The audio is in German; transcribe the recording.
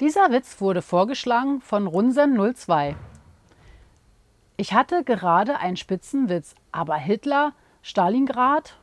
Dieser Witz wurde vorgeschlagen von Runsen02. Ich hatte gerade einen Spitzenwitz, aber Hitler, Stalingrad